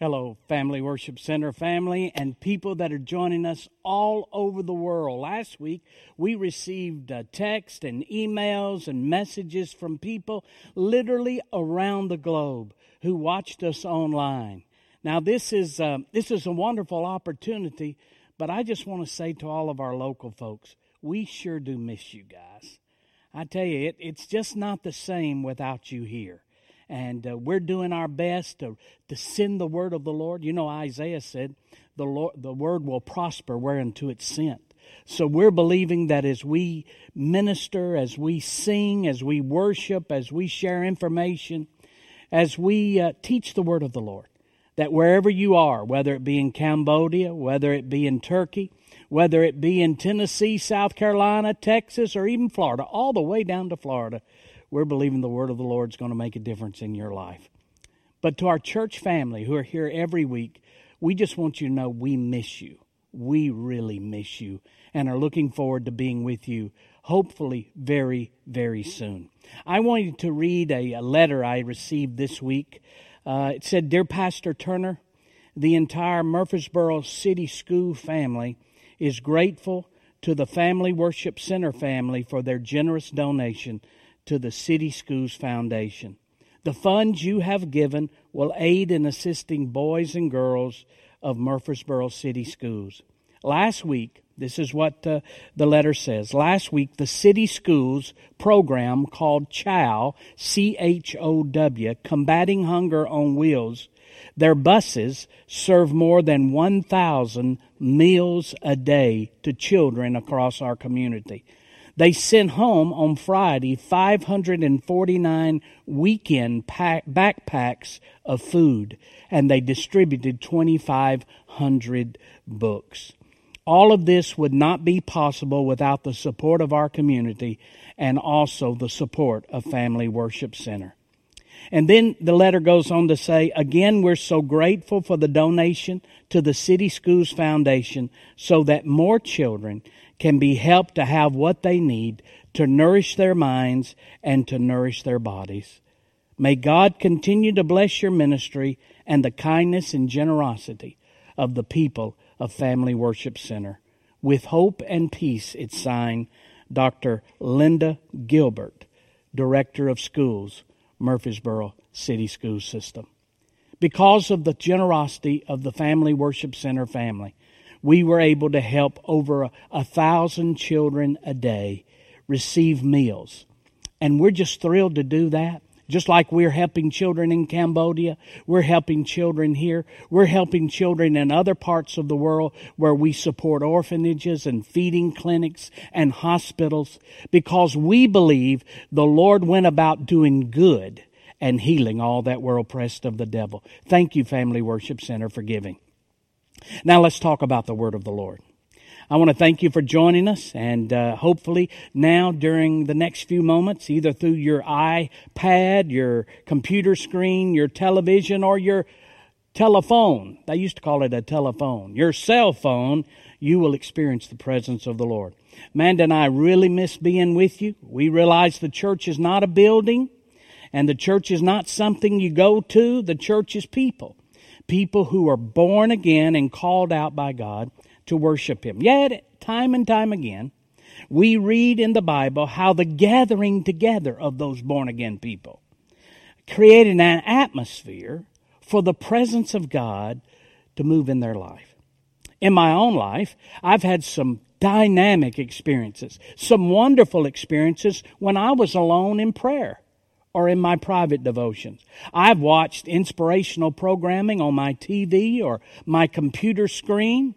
Hello, Family Worship Center family and people that are joining us all over the world. Last week, we received uh, text and emails and messages from people literally around the globe who watched us online. Now, this is, uh, this is a wonderful opportunity, but I just want to say to all of our local folks, we sure do miss you guys. I tell you, it, it's just not the same without you here and uh, we're doing our best to, to send the word of the Lord. You know, Isaiah said, the, Lord, the word will prosper whereunto it's sent. So we're believing that as we minister, as we sing, as we worship, as we share information, as we uh, teach the word of the Lord, that wherever you are, whether it be in Cambodia, whether it be in Turkey, whether it be in Tennessee, South Carolina, Texas, or even Florida, all the way down to Florida, we're believing the word of the Lord is going to make a difference in your life. But to our church family who are here every week, we just want you to know we miss you. We really miss you and are looking forward to being with you, hopefully, very, very soon. I wanted to read a, a letter I received this week. Uh, it said, Dear Pastor Turner, the entire Murfreesboro City School family is grateful to the Family Worship Center family for their generous donation to the City Schools Foundation. The funds you have given will aid in assisting boys and girls of Murfreesboro City Schools. Last week, this is what uh, the letter says. Last week, the city schools program called CHOW, C H O W, Combating Hunger on Wheels, their buses serve more than 1,000 meals a day to children across our community. They sent home on Friday 549 weekend pack, backpacks of food, and they distributed 2,500 books. All of this would not be possible without the support of our community and also the support of Family Worship Center. And then the letter goes on to say, again, we're so grateful for the donation to the City Schools Foundation so that more children can be helped to have what they need to nourish their minds and to nourish their bodies. May God continue to bless your ministry and the kindness and generosity of the people of Family Worship Center. With hope and peace, it's signed Dr. Linda Gilbert, Director of Schools, Murfreesboro City School System. Because of the generosity of the Family Worship Center family, we were able to help over a, a thousand children a day receive meals. And we're just thrilled to do that. Just like we're helping children in Cambodia, we're helping children here. We're helping children in other parts of the world where we support orphanages and feeding clinics and hospitals because we believe the Lord went about doing good and healing all that were oppressed of the devil. Thank you, Family Worship Center, for giving. Now let's talk about the word of the Lord. I want to thank you for joining us, and uh, hopefully now during the next few moments, either through your iPad, your computer screen, your television, or your telephone, they used to call it a telephone, your cell phone, you will experience the presence of the Lord. Amanda and I really miss being with you. We realize the church is not a building, and the church is not something you go to. The church is people people who are born again and called out by God to worship Him. Yet, time and time again, we read in the Bible how the gathering together of those born again people created an atmosphere for the presence of God to move in their life. In my own life, I've had some dynamic experiences, some wonderful experiences when I was alone in prayer or in my private devotions. I've watched inspirational programming on my TV or my computer screen.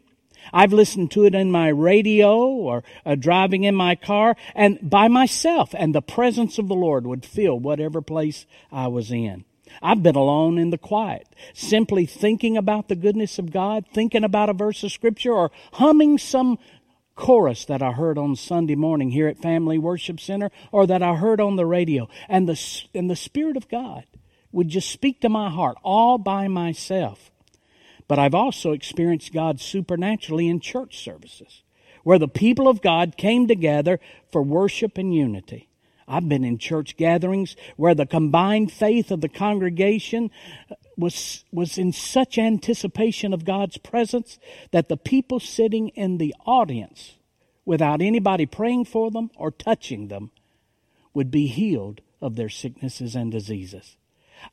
I've listened to it in my radio or uh, driving in my car and by myself, and the presence of the Lord would fill whatever place I was in. I've been alone in the quiet, simply thinking about the goodness of God, thinking about a verse of Scripture, or humming some chorus that I heard on Sunday morning here at Family Worship Center or that I heard on the radio. And the, and the Spirit of God would just speak to my heart all by myself. But I've also experienced God supernaturally in church services where the people of God came together for worship and unity. I've been in church gatherings where the combined faith of the congregation was, was in such anticipation of God's presence that the people sitting in the audience, without anybody praying for them or touching them, would be healed of their sicknesses and diseases.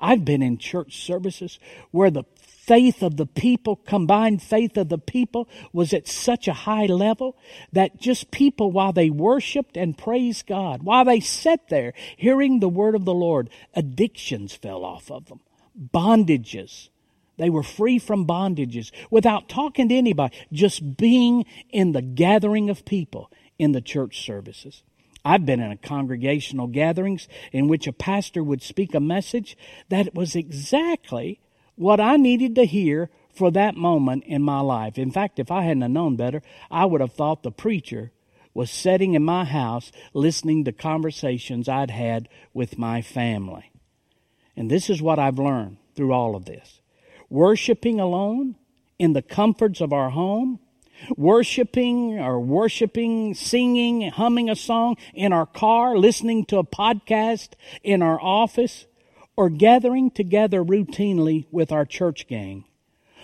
I've been in church services where the faith of the people, combined faith of the people, was at such a high level that just people, while they worshiped and praised God, while they sat there hearing the word of the Lord, addictions fell off of them, bondages. They were free from bondages without talking to anybody, just being in the gathering of people in the church services. I've been in a congregational gatherings in which a pastor would speak a message that was exactly what I needed to hear for that moment in my life. In fact, if I hadn't known better, I would have thought the preacher was sitting in my house listening to conversations I'd had with my family. And this is what I've learned through all of this. Worshiping alone in the comforts of our home, worshiping or worshiping, singing, humming a song in our car, listening to a podcast in our office, or gathering together routinely with our church gang.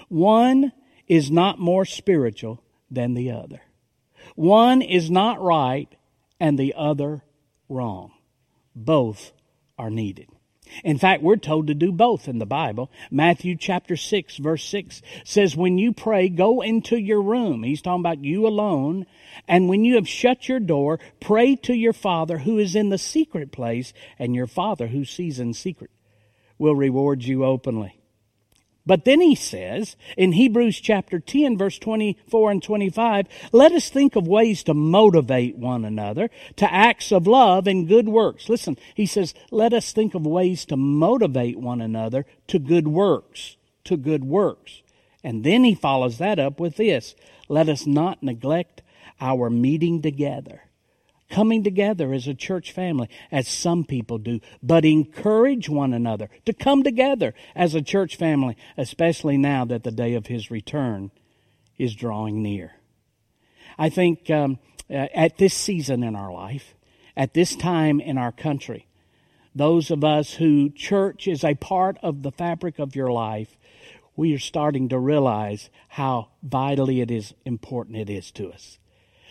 One is not more spiritual than the other. One is not right and the other wrong. Both are needed. In fact, we're told to do both in the Bible. Matthew chapter 6 verse 6 says, when you pray, go into your room. He's talking about you alone. And when you have shut your door, pray to your Father who is in the secret place and your Father who sees in secret will reward you openly. But then he says in Hebrews chapter 10 verse 24 and 25, let us think of ways to motivate one another to acts of love and good works. Listen, he says, let us think of ways to motivate one another to good works, to good works. And then he follows that up with this, let us not neglect our meeting together coming together as a church family, as some people do, but encourage one another to come together as a church family, especially now that the day of his return is drawing near. I think um, uh, at this season in our life, at this time in our country, those of us who church is a part of the fabric of your life, we are starting to realize how vitally it is important it is to us.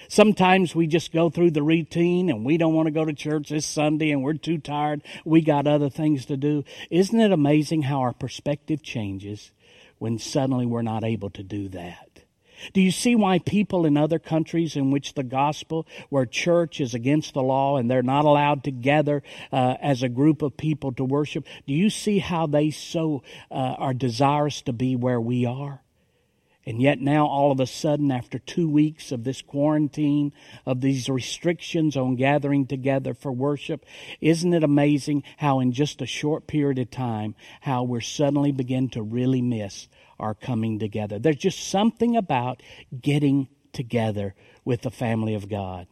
Sometimes we just go through the routine and we don't want to go to church this Sunday and we're too tired. We got other things to do. Isn't it amazing how our perspective changes when suddenly we're not able to do that? Do you see why people in other countries in which the gospel, where church is against the law and they're not allowed to gather uh, as a group of people to worship, do you see how they so uh, are desirous to be where we are? And yet now all of a sudden, after two weeks of this quarantine, of these restrictions on gathering together for worship, isn't it amazing how in just a short period of time, how we're suddenly begin to really miss our coming together. There's just something about getting together with the family of God.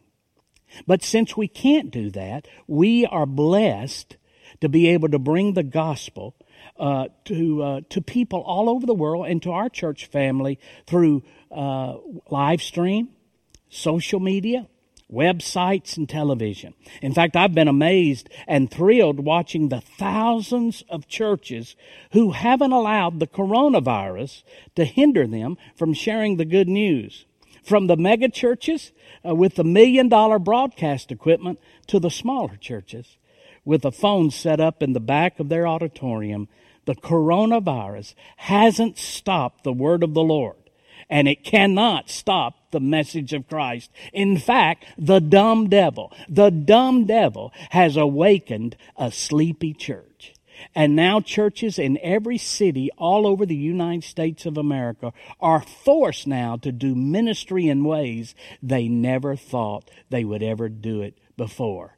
But since we can't do that, we are blessed to be able to bring the gospel uh, to uh, to people all over the world and to our church family through uh, live stream, social media, websites, and television. In fact, I've been amazed and thrilled watching the thousands of churches who haven't allowed the coronavirus to hinder them from sharing the good news. From the mega churches uh, with the million dollar broadcast equipment to the smaller churches with a phone set up in the back of their auditorium the coronavirus hasn't stopped the word of the Lord. And it cannot stop the message of Christ. In fact, the dumb devil, the dumb devil has awakened a sleepy church. And now churches in every city all over the United States of America are forced now to do ministry in ways they never thought they would ever do it before.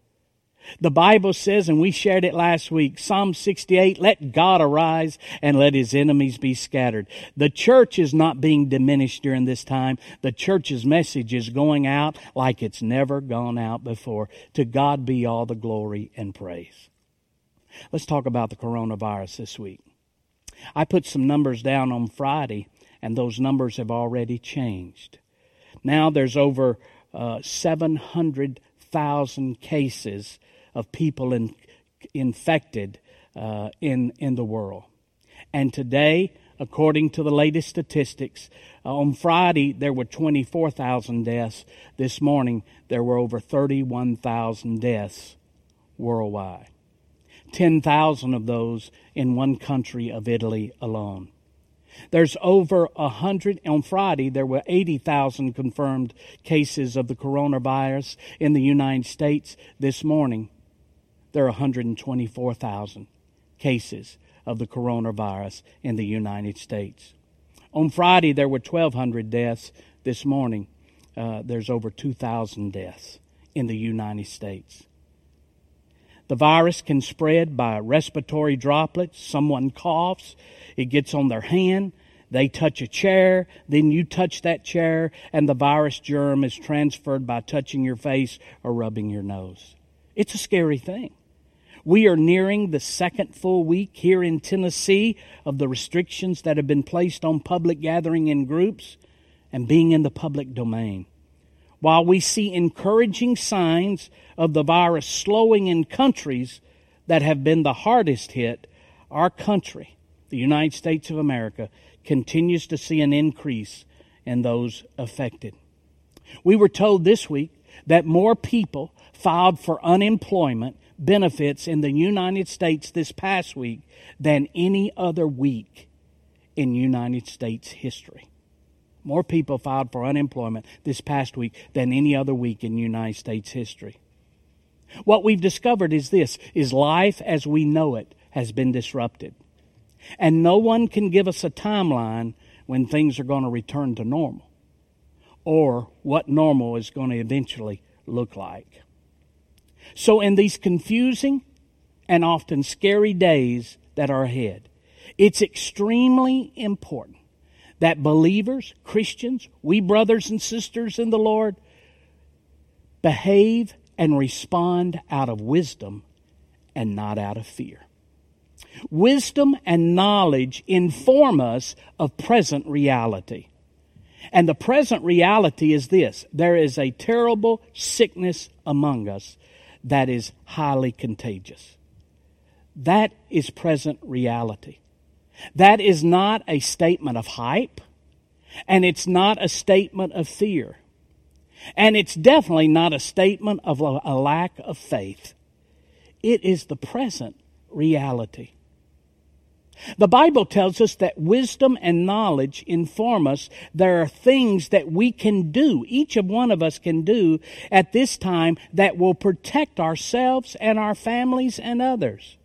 The Bible says, and we shared it last week, Psalm 68, let God arise and let his enemies be scattered. The church is not being diminished during this time. The church's message is going out like it's never gone out before. To God be all the glory and praise. Let's talk about the coronavirus this week. I put some numbers down on Friday, and those numbers have already changed. Now there's over uh, 700,000 cases of people in, infected uh, in, in the world. And today, according to the latest statistics, uh, on Friday there were 24,000 deaths. This morning there were over 31,000 deaths worldwide. 10,000 of those in one country of Italy alone. There's over a hundred, on Friday, there were 80,000 confirmed cases of the coronavirus in the United States. This morning, there are 124,000 cases of the coronavirus in the United States. On Friday, there were 1,200 deaths. This morning, uh, there's over 2,000 deaths in the United States. The virus can spread by respiratory droplets. Someone coughs, it gets on their hand, they touch a chair, then you touch that chair, and the virus germ is transferred by touching your face or rubbing your nose. It's a scary thing. We are nearing the second full week here in Tennessee of the restrictions that have been placed on public gathering in groups and being in the public domain. While we see encouraging signs of the virus slowing in countries that have been the hardest hit, our country, the United States of America, continues to see an increase in those affected. We were told this week that more people filed for unemployment benefits in the United States this past week than any other week in United States history. More people filed for unemployment this past week than any other week in United States history. What we've discovered is this is life as we know it has been disrupted. And no one can give us a timeline when things are going to return to normal or what normal is going to eventually look like. So, in these confusing and often scary days that are ahead, it's extremely important that believers, Christians, we brothers and sisters in the Lord, behave and respond out of wisdom and not out of fear. Wisdom and knowledge inform us of present reality. And the present reality is this there is a terrible sickness among us that is highly contagious. That is present reality. That is not a statement of hype, and it's not a statement of fear. And it's definitely not a statement of a lack of faith. It is the present reality. The Bible tells us that wisdom and knowledge inform us there are things that we can do, each of one of us can do at this time that will protect ourselves and our families and others.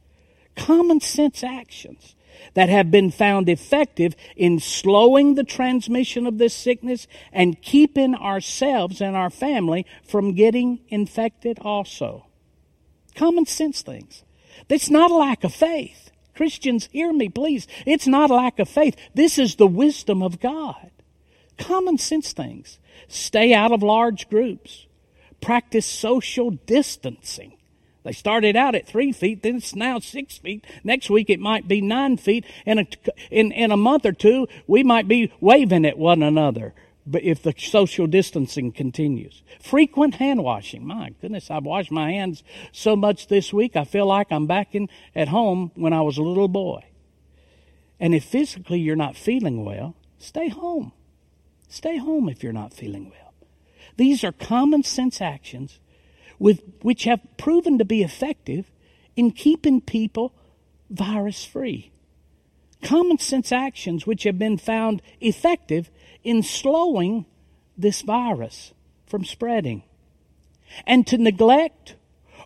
Common sense actions that have been found effective in slowing the transmission of this sickness and keeping ourselves and our family from getting infected also. Common sense things. It's not a lack of faith. Christians, hear me, please. It's not lack of faith. This is the wisdom of God. Common sense things. Stay out of large groups. Practice social distancing. They started out at three feet, then it's now six feet. Next week it might be nine feet. In a, in, in a month or two, we might be waving at one another but if the social distancing continues. Frequent hand washing. My goodness, I've washed my hands so much this week, I feel like I'm back in, at home when I was a little boy. And if physically you're not feeling well, stay home. Stay home if you're not feeling well. These are common sense actions with, which have proven to be effective in keeping people virus free. Common sense actions which have been found effective in slowing this virus from spreading. And to neglect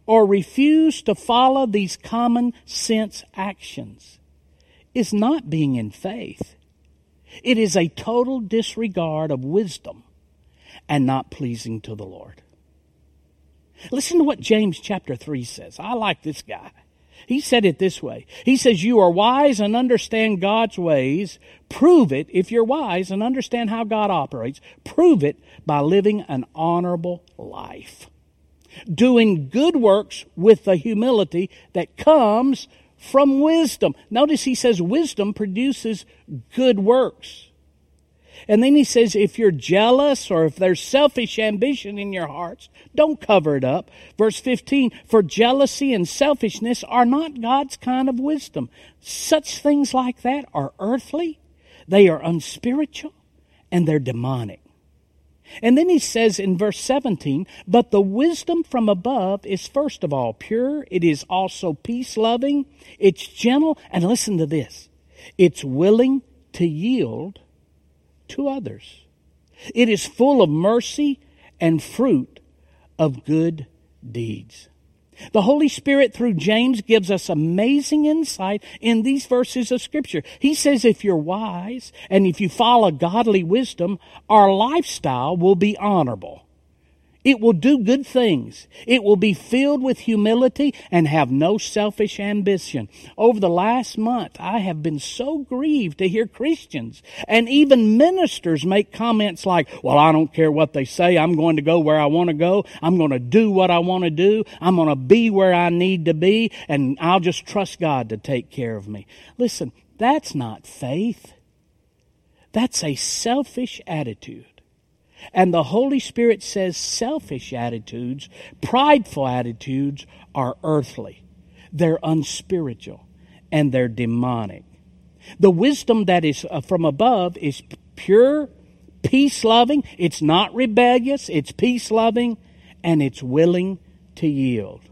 or refuse to follow these common sense actions is not being in faith. It is a total disregard of wisdom and not pleasing to the Lord. Listen to what James chapter 3 says. I like this guy. He said it this way. He says, You are wise and understand God's ways. Prove it if you're wise and understand how God operates. Prove it by living an honorable life. Doing good works with the humility that comes from wisdom. Notice he says wisdom produces good works. And then he says, if you're jealous or if there's selfish ambition in your hearts, don't cover it up. Verse 15, for jealousy and selfishness are not God's kind of wisdom. Such things like that are earthly, they are unspiritual, and they're demonic. And then he says in verse 17, but the wisdom from above is first of all pure. It is also peace loving. It's gentle. And listen to this. It's willing to yield to others. It is full of mercy and fruit of good deeds. The Holy Spirit through James gives us amazing insight in these verses of Scripture. He says if you're wise and if you follow godly wisdom, our lifestyle will be honorable. It will do good things. It will be filled with humility and have no selfish ambition. Over the last month, I have been so grieved to hear Christians and even ministers make comments like, well, I don't care what they say. I'm going to go where I want to go. I'm going to do what I want to do. I'm going to be where I need to be and I'll just trust God to take care of me. Listen, that's not faith. That's a selfish attitude. And the Holy Spirit says selfish attitudes, prideful attitudes are earthly. They're unspiritual and they're demonic. The wisdom that is uh, from above is pure, peace loving. It's not rebellious. It's peace loving and it's willing to yield.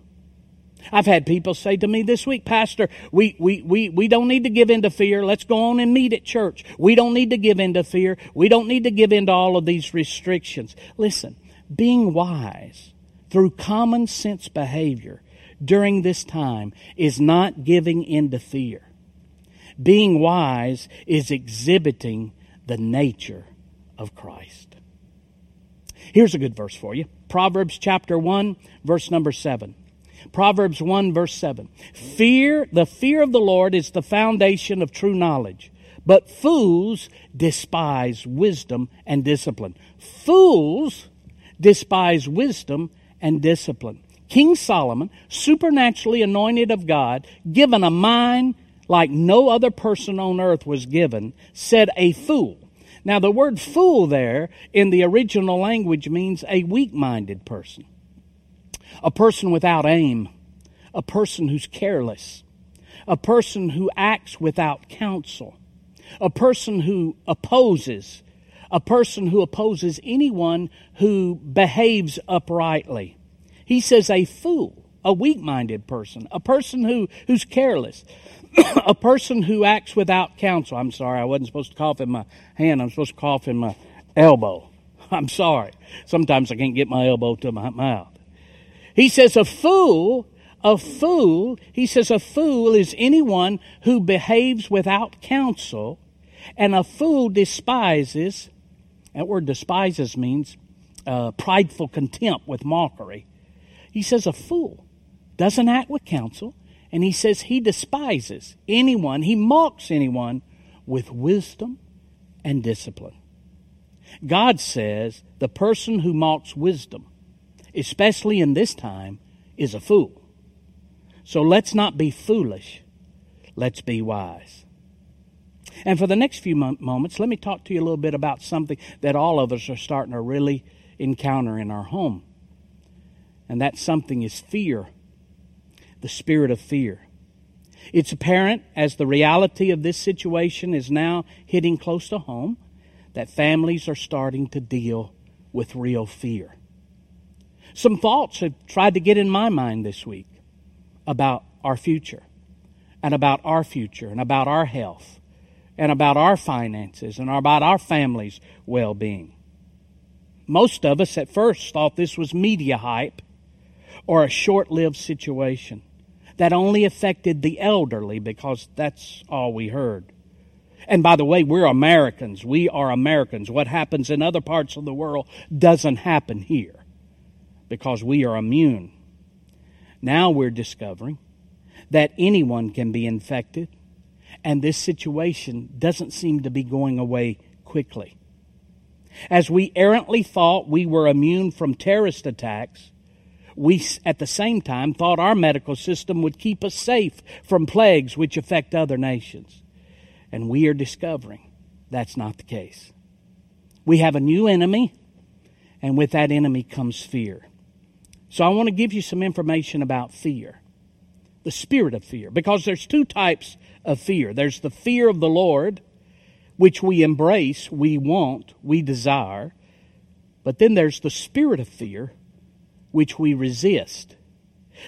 I've had people say to me this week, Pastor, we, we, we, we don't need to give in to fear. Let's go on and meet at church. We don't need to give in to fear. We don't need to give in to all of these restrictions. Listen, being wise through common sense behavior during this time is not giving in to fear. Being wise is exhibiting the nature of Christ. Here's a good verse for you. Proverbs chapter 1, verse number 7. Proverbs 1 verse 7. Fear, the fear of the Lord is the foundation of true knowledge. But fools despise wisdom and discipline. Fools despise wisdom and discipline. King Solomon, supernaturally anointed of God, given a mind like no other person on earth was given, said a fool. Now the word fool there in the original language means a weak-minded person a person without aim, a person who's careless, a person who acts without counsel, a person who opposes, a person who opposes anyone who behaves uprightly. He says a fool, a weak minded person, a person who, who's careless, a person who acts without counsel. I'm sorry, I wasn't supposed to cough in my hand, I'm supposed to cough in my elbow. I'm sorry. Sometimes I can't get my elbow to my mouth. He says a fool, a fool, he says a fool is anyone who behaves without counsel, and a fool despises, that word despises means uh, prideful contempt with mockery. He says a fool doesn't act with counsel, and he says he despises anyone, he mocks anyone with wisdom and discipline. God says the person who mocks wisdom especially in this time, is a fool. So let's not be foolish. Let's be wise. And for the next few moments, let me talk to you a little bit about something that all of us are starting to really encounter in our home. And that something is fear, the spirit of fear. It's apparent as the reality of this situation is now hitting close to home that families are starting to deal with real fear. Some thoughts have tried to get in my mind this week about our future and about our future and about our health and about our finances and about our family's well being. Most of us at first thought this was media hype or a short lived situation that only affected the elderly because that's all we heard. And by the way, we're Americans. We are Americans. What happens in other parts of the world doesn't happen here because we are immune. Now we're discovering that anyone can be infected, and this situation doesn't seem to be going away quickly. As we errantly thought we were immune from terrorist attacks, we at the same time thought our medical system would keep us safe from plagues which affect other nations. And we are discovering that's not the case. We have a new enemy, and with that enemy comes fear. So I want to give you some information about fear. The spirit of fear. Because there's two types of fear. There's the fear of the Lord, which we embrace, we want, we desire. But then there's the spirit of fear, which we resist.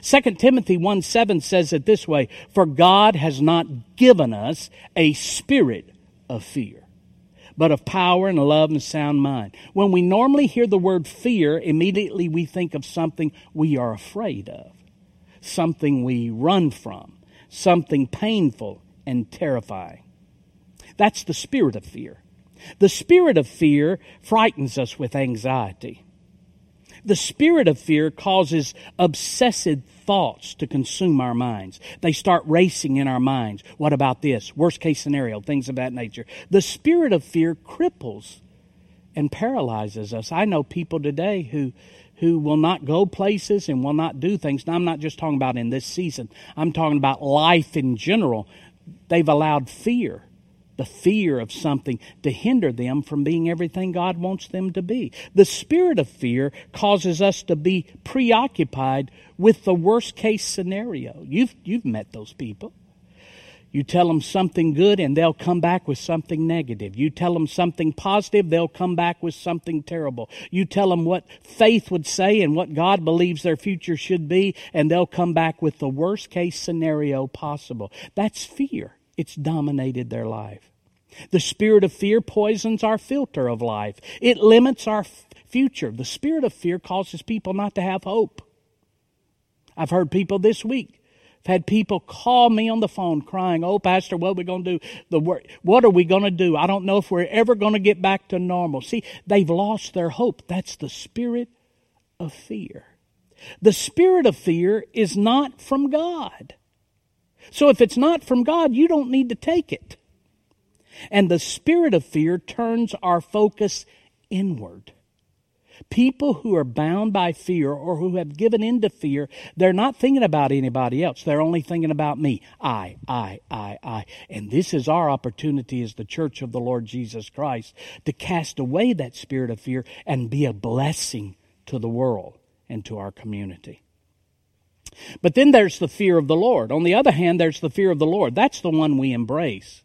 2 Timothy 1 7 says it this way For God has not given us a spirit of fear, but of power and love and sound mind. When we normally hear the word fear, immediately we think of something we are afraid of, something we run from, something painful and terrifying. That's the spirit of fear. The spirit of fear frightens us with anxiety. The spirit of fear causes obsessive thoughts to consume our minds. They start racing in our minds. What about this? Worst case scenario, things of that nature. The spirit of fear cripples and paralyzes us. I know people today who who will not go places and will not do things. Now, I'm not just talking about in this season. I'm talking about life in general. They've allowed fear the fear of something to hinder them from being everything God wants them to be. The spirit of fear causes us to be preoccupied with the worst case scenario. You've, you've met those people. You tell them something good and they'll come back with something negative. You tell them something positive, they'll come back with something terrible. You tell them what faith would say and what God believes their future should be, and they'll come back with the worst case scenario possible. That's fear. It's dominated their life. The spirit of fear poisons our filter of life. It limits our f- future. The spirit of fear causes people not to have hope. I've heard people this week. I've had people call me on the phone crying, "Oh, Pastor, what are we going to do? The wor- what are we going to do? I don't know if we're ever going to get back to normal." See, they've lost their hope. That's the spirit of fear. The spirit of fear is not from God. So if it's not from God, you don't need to take it. And the spirit of fear turns our focus inward. People who are bound by fear or who have given in to fear, they're not thinking about anybody else. They're only thinking about me. I, I, I, I. And this is our opportunity as the church of the Lord Jesus Christ to cast away that spirit of fear and be a blessing to the world and to our community. But then there's the fear of the Lord. On the other hand, there's the fear of the Lord. That's the one we embrace.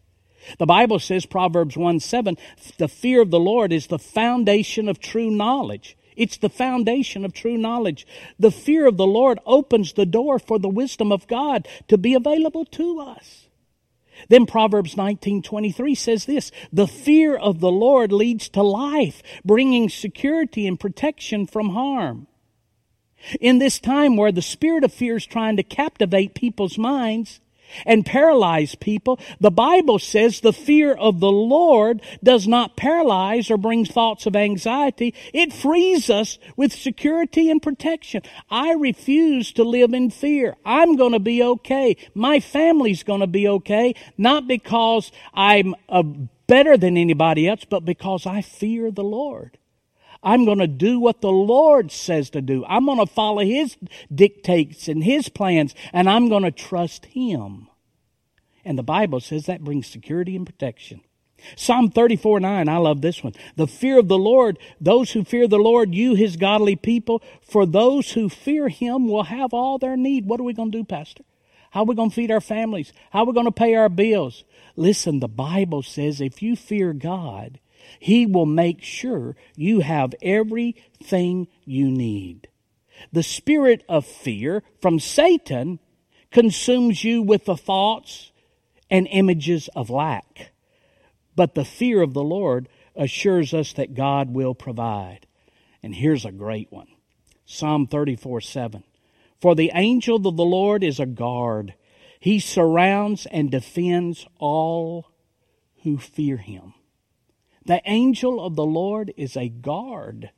The Bible says, Proverbs 1 7, the fear of the Lord is the foundation of true knowledge. It's the foundation of true knowledge. The fear of the Lord opens the door for the wisdom of God to be available to us. Then Proverbs 19:23 says this, "The fear of the Lord leads to life, bringing security and protection from harm." In this time where the spirit of fear is trying to captivate people's minds, and paralyze people. The Bible says the fear of the Lord does not paralyze or bring thoughts of anxiety. It frees us with security and protection. I refuse to live in fear. I'm going to be okay. My family's going to be okay, not because I'm uh, better than anybody else, but because I fear the Lord. I'm going to do what the Lord says to do. I'm going to follow His dictates and His plans, and I'm going to trust Him. And the Bible says that brings security and protection. Psalm 34 9, I love this one. The fear of the Lord, those who fear the Lord, you, his godly people, for those who fear him will have all their need. What are we going to do, Pastor? How are we going to feed our families? How are we going to pay our bills? Listen, the Bible says if you fear God, he will make sure you have everything you need. The spirit of fear from Satan consumes you with the thoughts and images of lack. But the fear of the Lord assures us that God will provide. And here's a great one Psalm 34 7. For the angel of the Lord is a guard, he surrounds and defends all who fear him. The angel of the Lord is a guard.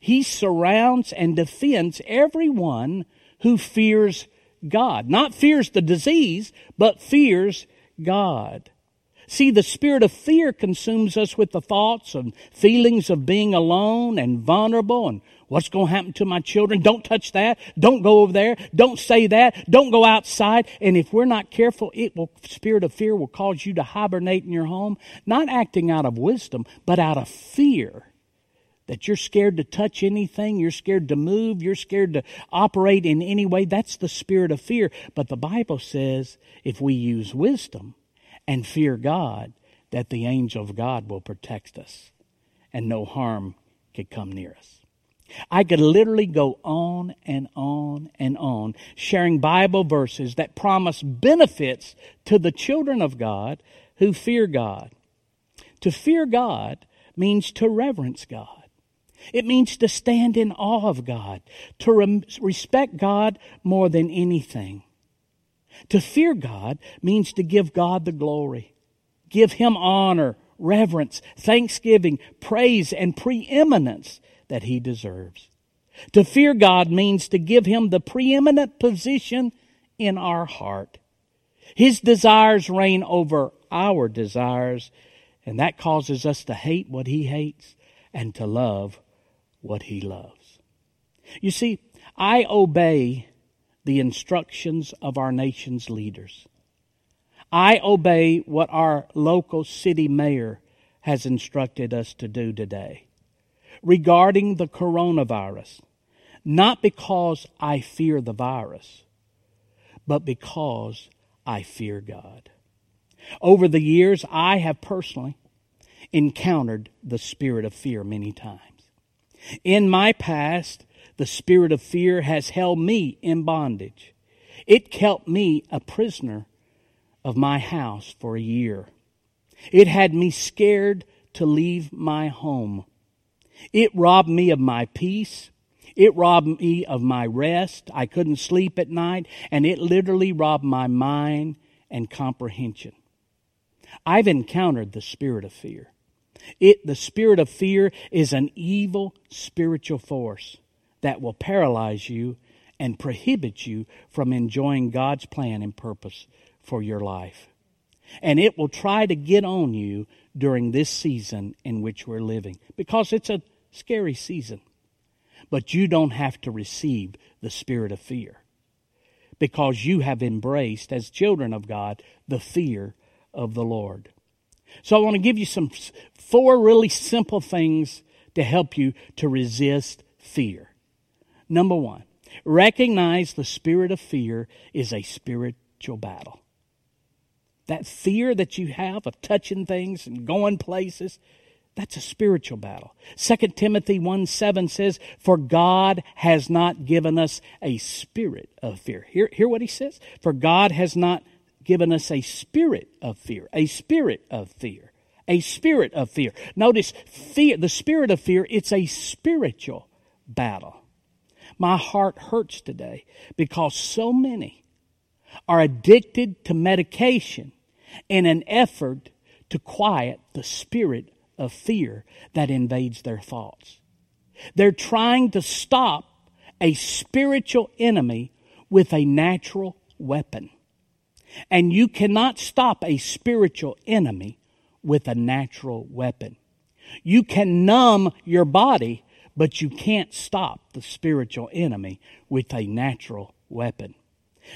He surrounds and defends everyone who fears God. Not fears the disease, but fears God. See, the spirit of fear consumes us with the thoughts and feelings of being alone and vulnerable and what's going to happen to my children. Don't touch that. Don't go over there. Don't say that. Don't go outside. And if we're not careful, it will, spirit of fear will cause you to hibernate in your home, not acting out of wisdom, but out of fear that you're scared to touch anything, you're scared to move, you're scared to operate in any way, that's the spirit of fear. But the Bible says if we use wisdom and fear God, that the angel of God will protect us and no harm could come near us. I could literally go on and on and on sharing Bible verses that promise benefits to the children of God who fear God. To fear God means to reverence God. It means to stand in awe of God, to re- respect God more than anything. To fear God means to give God the glory, give Him honor, reverence, thanksgiving, praise, and preeminence that He deserves. To fear God means to give Him the preeminent position in our heart. His desires reign over our desires, and that causes us to hate what He hates and to love what he loves. You see, I obey the instructions of our nation's leaders. I obey what our local city mayor has instructed us to do today regarding the coronavirus, not because I fear the virus, but because I fear God. Over the years, I have personally encountered the spirit of fear many times. In my past, the spirit of fear has held me in bondage. It kept me a prisoner of my house for a year. It had me scared to leave my home. It robbed me of my peace. It robbed me of my rest. I couldn't sleep at night, and it literally robbed my mind and comprehension. I've encountered the spirit of fear. It, the spirit of fear is an evil spiritual force that will paralyze you and prohibit you from enjoying God's plan and purpose for your life. And it will try to get on you during this season in which we're living because it's a scary season. But you don't have to receive the spirit of fear because you have embraced, as children of God, the fear of the Lord. So I want to give you some four really simple things to help you to resist fear. Number one, recognize the spirit of fear is a spiritual battle. That fear that you have of touching things and going places, that's a spiritual battle. 2 Timothy 1 7 says, For God has not given us a spirit of fear. Hear, hear what he says? For God has not given us a spirit of fear, a spirit of fear, a spirit of fear. Notice, fear, the spirit of fear, it's a spiritual battle. My heart hurts today because so many are addicted to medication in an effort to quiet the spirit of fear that invades their thoughts. They're trying to stop a spiritual enemy with a natural weapon. And you cannot stop a spiritual enemy with a natural weapon. You can numb your body, but you can't stop the spiritual enemy with a natural weapon.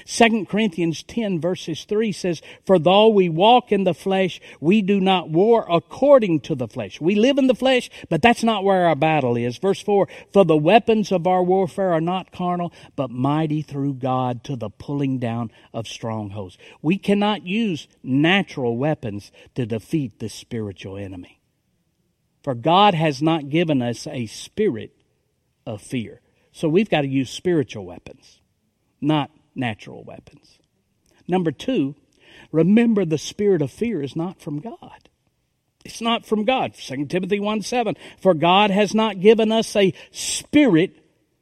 2 Corinthians 10 verses 3 says, For though we walk in the flesh, we do not war according to the flesh. We live in the flesh, but that's not where our battle is. Verse 4, For the weapons of our warfare are not carnal, but mighty through God to the pulling down of strongholds. We cannot use natural weapons to defeat the spiritual enemy. For God has not given us a spirit of fear. So we've got to use spiritual weapons, not natural weapons. Number two, remember the spirit of fear is not from God. It's not from God. 2 Timothy 1 7. For God has not given us a spirit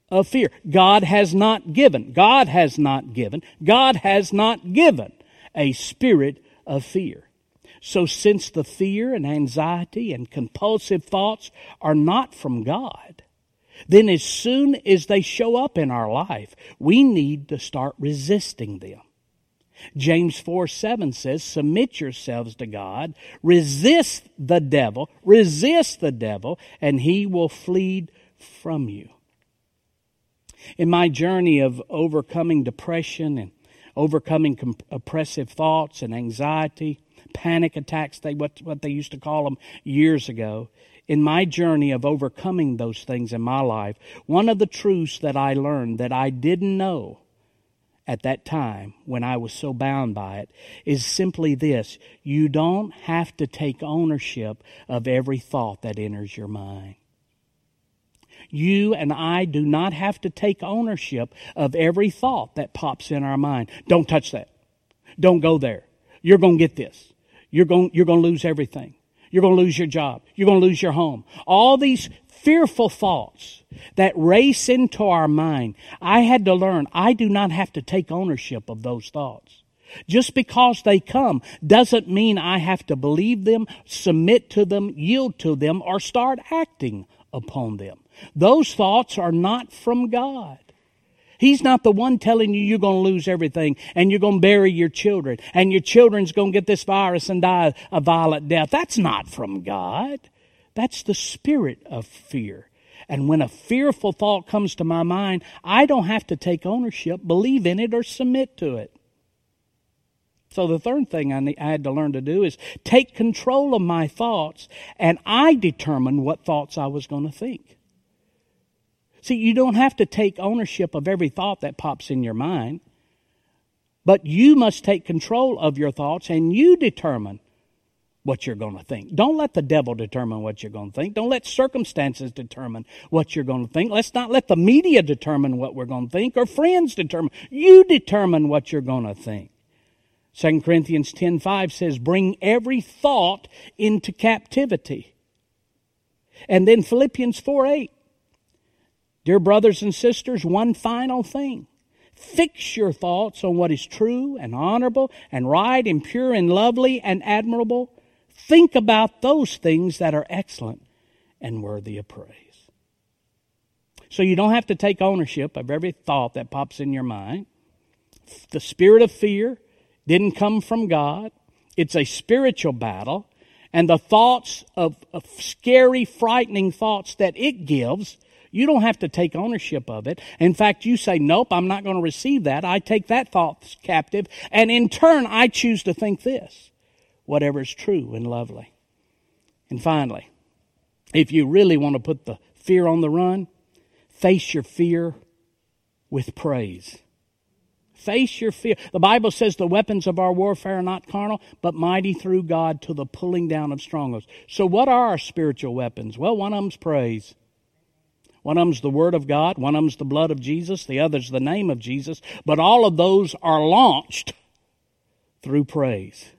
of fear. God has not given. God has not given. God has not given a spirit of fear. So since the fear and anxiety and compulsive thoughts are not from God, then as soon as they show up in our life, we need to start resisting them. James 4 7 says, Submit yourselves to God, resist the devil, resist the devil, and he will flee from you. In my journey of overcoming depression and overcoming oppressive thoughts and anxiety, panic attacks, they, what, what they used to call them years ago. In my journey of overcoming those things in my life, one of the truths that I learned that I didn't know at that time when I was so bound by it is simply this you don't have to take ownership of every thought that enters your mind. You and I do not have to take ownership of every thought that pops in our mind. Don't touch that. Don't go there. You're going to get this. You're going, you're going to lose everything. You're going to lose your job. You're going to lose your home. All these fearful thoughts that race into our mind. I had to learn I do not have to take ownership of those thoughts. Just because they come doesn't mean I have to believe them, submit to them, yield to them, or start acting upon them. Those thoughts are not from God. He's not the one telling you you're going to lose everything and you're going to bury your children and your children's going to get this virus and die a violent death. That's not from God. That's the spirit of fear. And when a fearful thought comes to my mind, I don't have to take ownership, believe in it, or submit to it. So the third thing I, had to learn to do is take control of my thoughts, and I determined what thoughts I was going to think. See, you don't have to take ownership of every thought that pops in your mind, but you must take control of your thoughts and you determine what you're going to think. Don't let the devil determine what you're going to think. Don't let circumstances determine what you're going to think. Let's not let the media determine what we're going to think or friends determine. You determine what you're going to think. 2 Corinthians 10:5 says bring every thought into captivity. And then Philippians 4:8 Dear brothers and sisters, one final thing. Fix your thoughts on what is true and honorable and right and pure and lovely and admirable. Think about those things that are excellent and worthy of praise. So you don't have to take ownership of every thought that pops in your mind. The spirit of fear didn't come from God. It's a spiritual battle. And the thoughts of, of scary, frightening thoughts that it gives you don't have to take ownership of it. In fact, you say, nope, I'm not going to receive that. I take that thought captive. And in turn, I choose to think this, whatever is true and lovely. And finally, if you really want to put the fear on the run, face your fear with praise. Face your fear. The Bible says the weapons of our warfare are not carnal, but mighty through God to the pulling down of strongholds. So, what are our spiritual weapons? Well, one of them's praise. One of them's the Word of God, one of them's the blood of Jesus, the other's the name of Jesus, but all of those are launched through praise.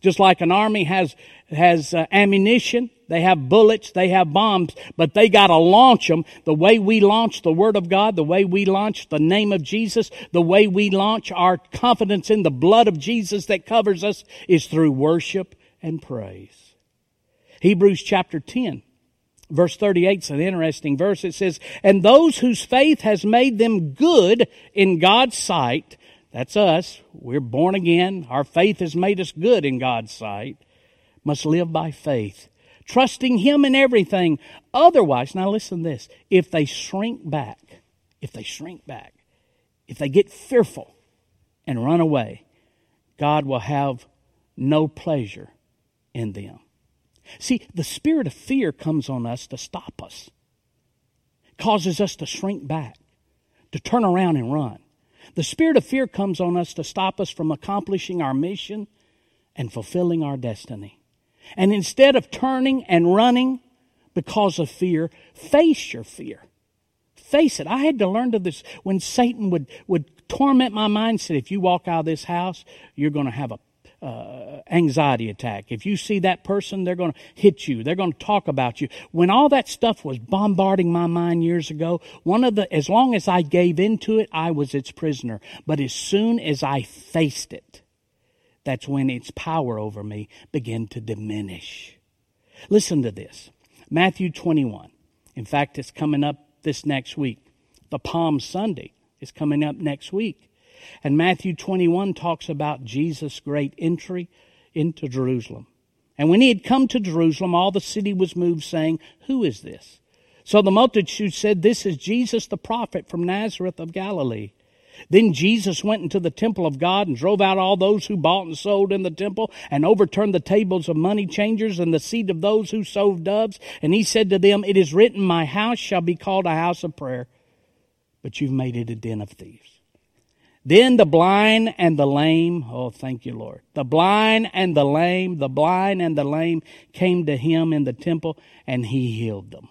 Just like an army has, has uh, ammunition, they have bullets, they have bombs, but they gotta launch them the way we launch the Word of God, the way we launch the name of Jesus, the way we launch our confidence in the blood of Jesus that covers us is through worship and praise. Hebrews chapter 10 Verse 38 is an interesting verse. It says, And those whose faith has made them good in God's sight, that's us, we're born again, our faith has made us good in God's sight, must live by faith, trusting Him in everything. Otherwise, now listen this, if they shrink back, if they shrink back, if they get fearful and run away, God will have no pleasure in them. See, the spirit of fear comes on us to stop us, causes us to shrink back, to turn around and run. The spirit of fear comes on us to stop us from accomplishing our mission and fulfilling our destiny. And instead of turning and running because of fear, face your fear. Face it. I had to learn to this when Satan would, would torment my mind, said, If you walk out of this house, you're going to have a uh, anxiety attack. If you see that person, they're going to hit you. They're going to talk about you. When all that stuff was bombarding my mind years ago, one of the, as long as I gave into it, I was its prisoner. But as soon as I faced it, that's when its power over me began to diminish. Listen to this. Matthew 21. In fact, it's coming up this next week. The Palm Sunday is coming up next week. And Matthew 21 talks about Jesus' great entry into Jerusalem. And when he had come to Jerusalem, all the city was moved, saying, Who is this? So the multitude said, This is Jesus the prophet from Nazareth of Galilee. Then Jesus went into the temple of God and drove out all those who bought and sold in the temple and overturned the tables of money changers and the seat of those who sold doves. And he said to them, It is written, My house shall be called a house of prayer, but you've made it a den of thieves. Then the blind and the lame, oh, thank you, Lord. The blind and the lame, the blind and the lame came to him in the temple and he healed them.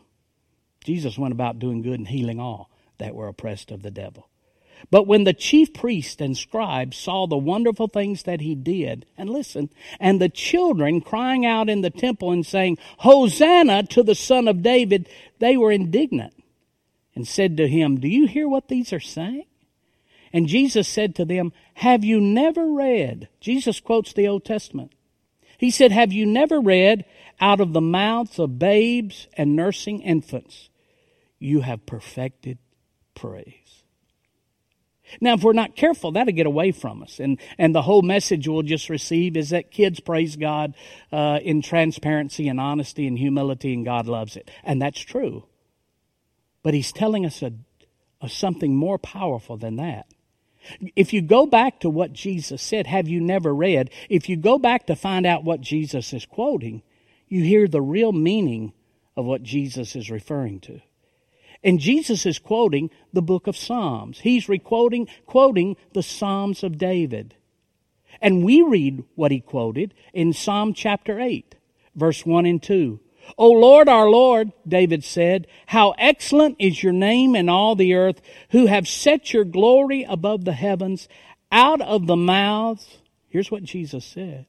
Jesus went about doing good and healing all that were oppressed of the devil. But when the chief priests and scribes saw the wonderful things that he did, and listen, and the children crying out in the temple and saying, Hosanna to the Son of David, they were indignant and said to him, Do you hear what these are saying? And Jesus said to them, Have you never read? Jesus quotes the Old Testament. He said, Have you never read, out of the mouths of babes and nursing infants, you have perfected praise? Now, if we're not careful, that'll get away from us. And, and the whole message we'll just receive is that kids praise God uh, in transparency and honesty and humility, and God loves it. And that's true. But He's telling us a, a something more powerful than that. If you go back to what Jesus said, have you never read? If you go back to find out what Jesus is quoting, you hear the real meaning of what Jesus is referring to. And Jesus is quoting the book of Psalms. He's requoting, quoting the Psalms of David. And we read what he quoted in Psalm chapter 8, verse 1 and 2. O Lord, our Lord, David said, how excellent is your name in all the earth, who have set your glory above the heavens, out of the mouths, here's what Jesus said,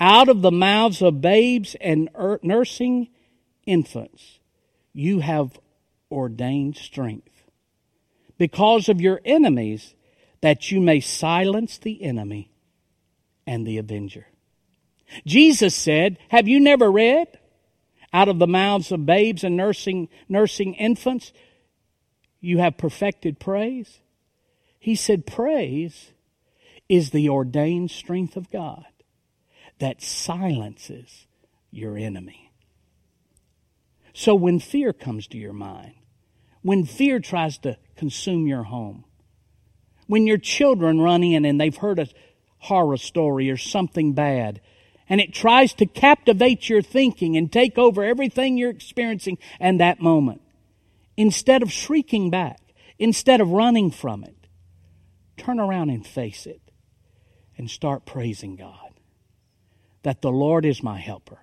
out of the mouths of babes and er, nursing infants, you have ordained strength because of your enemies, that you may silence the enemy and the avenger. Jesus said, Have you never read? Out of the mouths of babes and nursing, nursing infants, you have perfected praise. He said, Praise is the ordained strength of God that silences your enemy. So when fear comes to your mind, when fear tries to consume your home, when your children run in and they've heard a horror story or something bad, and it tries to captivate your thinking and take over everything you're experiencing in that moment. Instead of shrieking back, instead of running from it, turn around and face it and start praising God that the Lord is my helper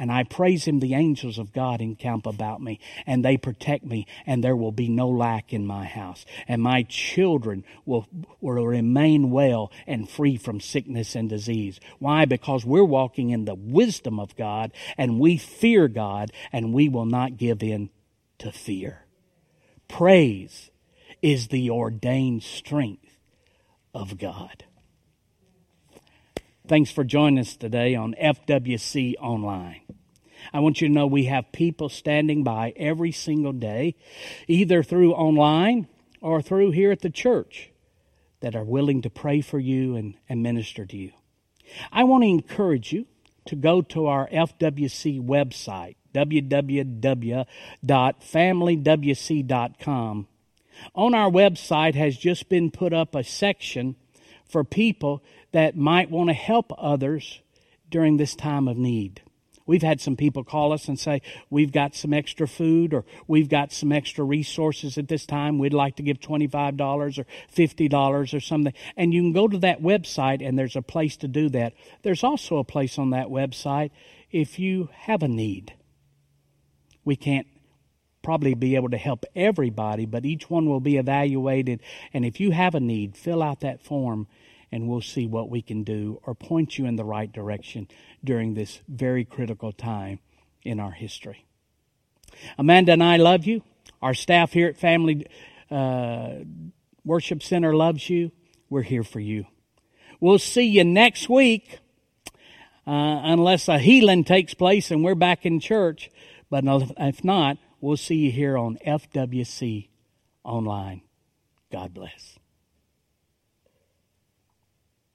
and I praise him, the angels of God encamp about me, and they protect me, and there will be no lack in my house. And my children will, will remain well and free from sickness and disease. Why? Because we're walking in the wisdom of God, and we fear God, and we will not give in to fear. Praise is the ordained strength of God. Thanks for joining us today on FWC Online. I want you to know we have people standing by every single day, either through online or through here at the church, that are willing to pray for you and, and minister to you. I want to encourage you to go to our FWC website, www.familywc.com. On our website has just been put up a section for people that might want to help others during this time of need. We've had some people call us and say, We've got some extra food or we've got some extra resources at this time. We'd like to give $25 or $50 or something. And you can go to that website and there's a place to do that. There's also a place on that website if you have a need. We can't probably be able to help everybody, but each one will be evaluated. And if you have a need, fill out that form and we'll see what we can do or point you in the right direction during this very critical time in our history. Amanda and I love you. Our staff here at Family uh, Worship Center loves you. We're here for you. We'll see you next week, uh, unless a healing takes place and we're back in church. But if not, we'll see you here on FWC online. God bless.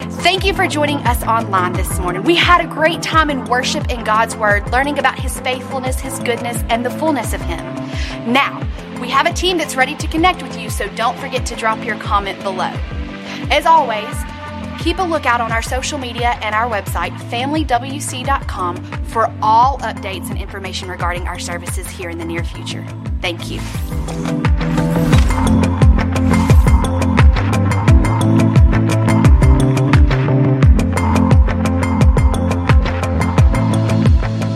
Thank you for joining us online this morning. We had a great time in worship in God's Word, learning about His faithfulness, His goodness, and the fullness of Him. Now, we have a team that's ready to connect with you, so don't forget to drop your comment below. As always, keep a lookout on our social media and our website, familywc.com, for all updates and information regarding our services here in the near future. Thank you.